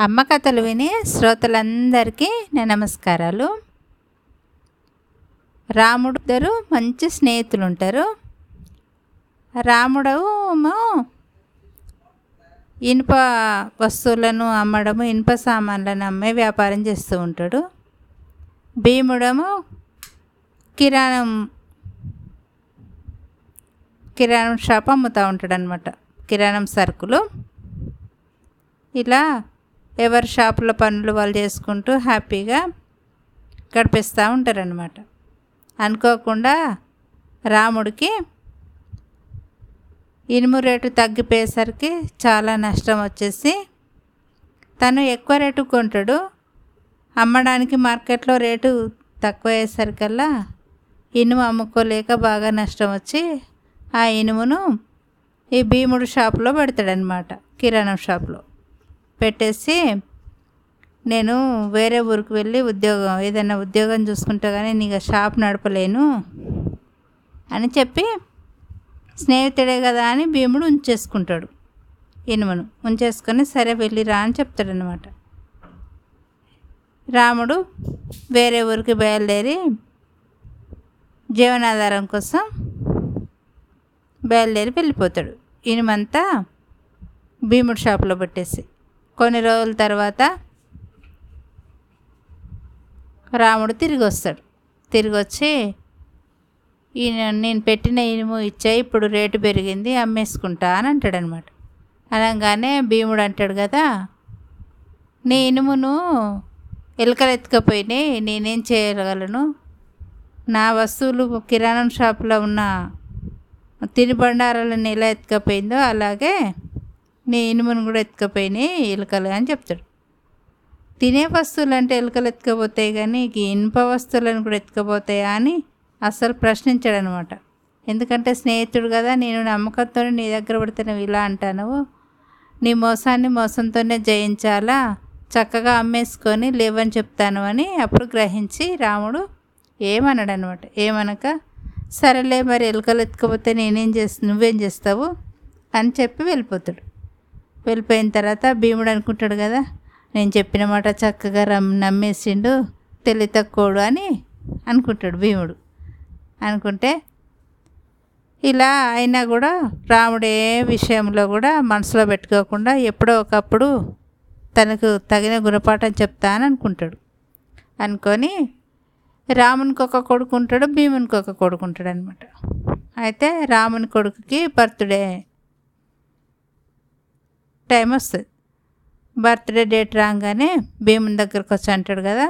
అమ్మ కథలు విని శ్రోతలందరికీ నా నమస్కారాలు. రాముడు ఇద్దరు మంచి స్నేహితులు ఉంటారు రాముడు ఇనుప వస్తువులను అమ్మడము ఇనుప సామాన్లను అమ్మే వ్యాపారం చేస్తూ ఉంటాడు. భీముడము కిరాణం కిరాణం షాప్ అమ్ముతూ ఉంటాడు అనమాట కిరాణం సరుకులు. ఇలా ఎవరి షాపుల పనులు వాళ్ళు చేసుకుంటూ హ్యాపీగా గడిపిస్తూ ఉంటారనమాట అనుకోకుండా రాముడికి ఇనుము రేటు తగ్గిపోయేసరికి చాలా నష్టం వచ్చేసి తను ఎక్కువ రేటు కొంటాడు. అమ్మడానికి మార్కెట్లో రేటు తక్కువ అయ్యేసరికల్లా ఇనుము అమ్ముకోలేక బాగా నష్టం వచ్చి ఆ ఇనుమును ఈ భీముడు షాపులో పెడతాడనమాట కిరాణం షాప్లో. పెట్టేసి నేను వేరే ఊరికి వెళ్ళి ఉద్యోగం ఏదైనా ఉద్యోగం చూసుకుంటా కానీ నీకు షాప్ నడపలేను అని చెప్పి స్నేహితుడే కదా అని భీముడు ఉంచేసుకుంటాడు. ఇనుమను ఉంచేసుకొని సరే వెళ్ళిరా అని చెప్తాడనమాట రాముడు వేరే ఊరికి బయలుదేరి జీవనాధారం కోసం బయలుదేరి వెళ్ళిపోతాడు. ఇనుమంతా భీముడు షాప్లో పెట్టేసి. కొన్ని రోజుల తర్వాత రాముడు తిరిగి వస్తాడు తిరిగి వచ్చి ఈయన నేను పెట్టిన ఇనుము ఇచ్చాయి ఇప్పుడు రేటు పెరిగింది అమ్మేసుకుంటా అని అంటాడు అనమాట అనగానే భీముడు అంటాడు కదా నీ ఇనుమును ఎలుకలు ఎత్తుకపోయినాయి నేనేం చేయగలను? నా వస్తువులు కిరాణం షాపులో ఉన్న తినుబండారాలను ఎలా ఎత్తుకపోయిందో అలాగే నీ ఇనుమును కూడా ఎత్తుకపోయినాయి ఎలుకలు అని చెప్తాడు. తినే వస్తువులు అంటే ఎలుకలు ఎత్తుకపోతాయి కానీ ఇనుప వస్తువులను కూడా ఎత్తుకపోతాయా అని అస్సలు ప్రశ్నించాడు అనమాట ఎందుకంటే స్నేహితుడు కదా నేను నమ్మకంతో నీ దగ్గర పడితే నువ్వు ఇలా అంటాను. నీ మోసాన్ని మోసంతోనే జయించాలా? చక్కగా అమ్మేసుకొని లేవని చెప్తాను అని అప్పుడు గ్రహించి రాముడు ఏమన్నాడు అనమాట ఏమనక సరేలే మరి ఎలుకలు ఎత్తుకపోతే నేనేం చేస్తా నువ్వేం చేస్తావు అని చెప్పి వెళ్ళిపోతాడు. వెళ్ళిపోయిన తర్వాత భీముడు అనుకుంటాడు కదా నేను చెప్పిన మాట చక్కగా రమ్ నమ్మేసిండు తెలివి తక్కువడు అని అనుకుంటాడు భీముడు. అనుకుంటే ఇలా అయినా కూడా రాముడు ఏ విషయంలో కూడా మనసులో పెట్టుకోకుండా ఎప్పుడో ఒకప్పుడు తనకు తగిన గుణపాఠం చెప్తాను అనుకుంటాడు. అనుకొని రామునికి ఒక కొడుకు ఉంటాడు భీమునికి ఒక కొడుకు ఉంటాడు అనమాట అయితే రాముని కొడుకుకి బర్త్డే టైం వస్తుంది. బర్త్డే డేట్ రాగానే భీముని దగ్గరకు వచ్చి అంటాడు కదా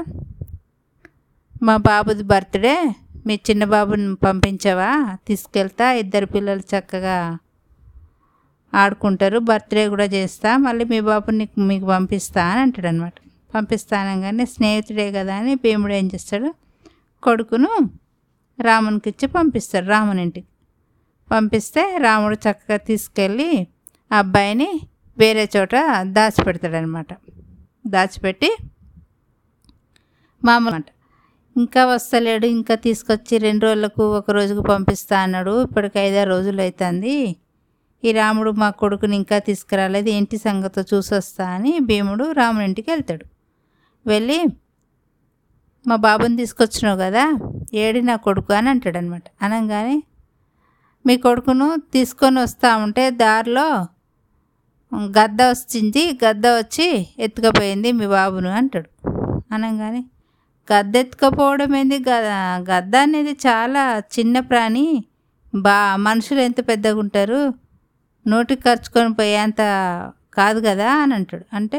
మా బాబుది బర్త్డే మీ చిన్న బాబుని పంపించావా తీసుకెళ్తా ఇద్దరు పిల్లలు చక్కగా ఆడుకుంటారు బర్త్డే కూడా చేస్తా మళ్ళీ మీ బాబుని మీకు పంపిస్తా అని అంటాడు అనమాట పంపిస్తానంగానే స్నేహితుడే కదా అని భీముడు ఏం చేస్తాడు కొడుకును రామునికి ఇచ్చి పంపిస్తాడు రాముని ఇంటికి. పంపిస్తే రాముడు చక్కగా తీసుకెళ్ళి ఆ అబ్బాయిని వేరే చోట దాచిపెడతాడనమాట. దాచిపెట్టి మామూలు అంట ఇంకా వస్తలేడు ఇంకా తీసుకొచ్చి రెండు రోజులకు ఒక రోజుకు పంపిస్తా అన్నాడు. ఇప్పటికి ఐదారు రోజులు అవుతుంది ఈ రాముడు మా కొడుకుని ఇంకా తీసుకురాలేదు. ఏంటి సంగతో చూసొస్తా అని భీముడు రాముని ఇంటికి వెళ్తాడు. వెళ్ళి మా బాబుని తీసుకొచ్చినావు కదా ఏడి నా కొడుకు అని అంటాడనమాట. అనగానే మీ కొడుకును తీసుకొని వస్తా ఉంటే దారిలో గద్ద వచ్చింది గద్ద వచ్చి ఎత్తుకపోయింది మీ బాబును అంటాడు. అనగానే గద్ద ఎత్తుకపోవడం ఏంది? గద్ద అనేది చాలా చిన్న ప్రాణి. బా మనుషులు ఎంత పెద్దగా ఉంటారు? నోటికి ఖర్చుకొని పోయేంత కాదు కదా అని అంటాడు. అంటే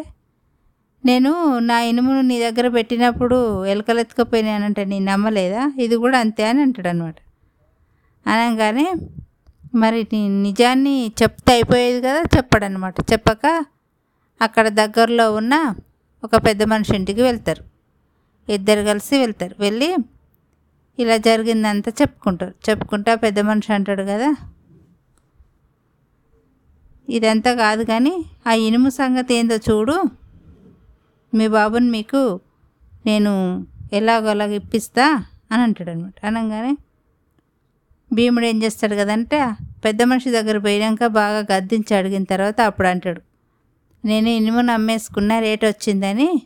నేను నా ఇనుమును నీ దగ్గర పెట్టినప్పుడు ఎలకలు ఎత్తుకపోయినానంటే నేను నమ్మలేదా? ఇది కూడా అంతే అని అంటాడు అనమాట అనగానే మరి నిజాన్ని చెప్తే అయిపోయేది కదా చెప్పడనమాట. చెప్పక అక్కడ దగ్గరలో ఉన్న ఒక పెద్ద మనిషి ఇంటికి వెళ్తారు. ఇద్దరు కలిసి వెళ్తారు. వెళ్ళి ఇలా జరిగిందంతా చెప్పుకుంటారు. చెప్పుకుంటా పెద్ద మనిషి అంటాడు కదా. ఇదంతా కాదు కానీ ఆ ఇనుము సంగతి ఏందో చూడు. మీ బాబుని మీకు నేను ఎలాగోలాగ ఇప్పిస్తా అని అంటాడు అనమాట అనగానే భీముడు ఏం చేస్తాడు కదంటే పెద్ద మనిషి దగ్గర పోయాక బాగా గద్దించి అడిగిన తర్వాత అప్పుడు అంటాడు నేను ఇనుము నమ్మేసుకున్న రేట్ వచ్చిందని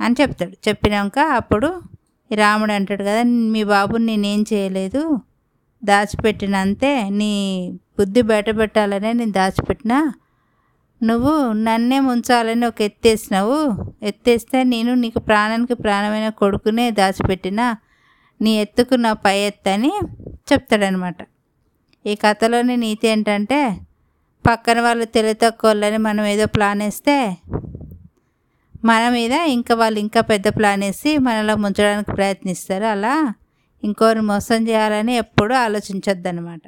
అని చెప్తాడు. చెప్పినాక అప్పుడు రాముడు అంటాడు కదా మీ బాబుని నేనేం చేయలేదు దాచిపెట్టినంతే నీ బుద్ధి బయట పెట్టాలనే నేను దాచిపెట్టినా నువ్వు నన్నే ముంచాలని ఒక ఎత్తేసినావు ఎత్తేస్తే నేను నీకు ప్రాణానికి ప్రాణమైన కొడుకునే దాచిపెట్టిన నీ ఎత్తుకు నా పై ఎత్తని చెప్తాడనమాట. ఈ కథలోని నీతి ఏంటంటే పక్కన వాళ్ళు తెలివి మనం ఏదో ప్లాన్ వేస్తే మన మీద ఇంకా వాళ్ళు ఇంకా పెద్ద ప్లాన్ వేసి మనలో ముంచడానికి ప్రయత్నిస్తారు. అలా ఇంకోరిని మోసం చేయాలని ఎప్పుడూ ఆలోచించొద్దు అనమాట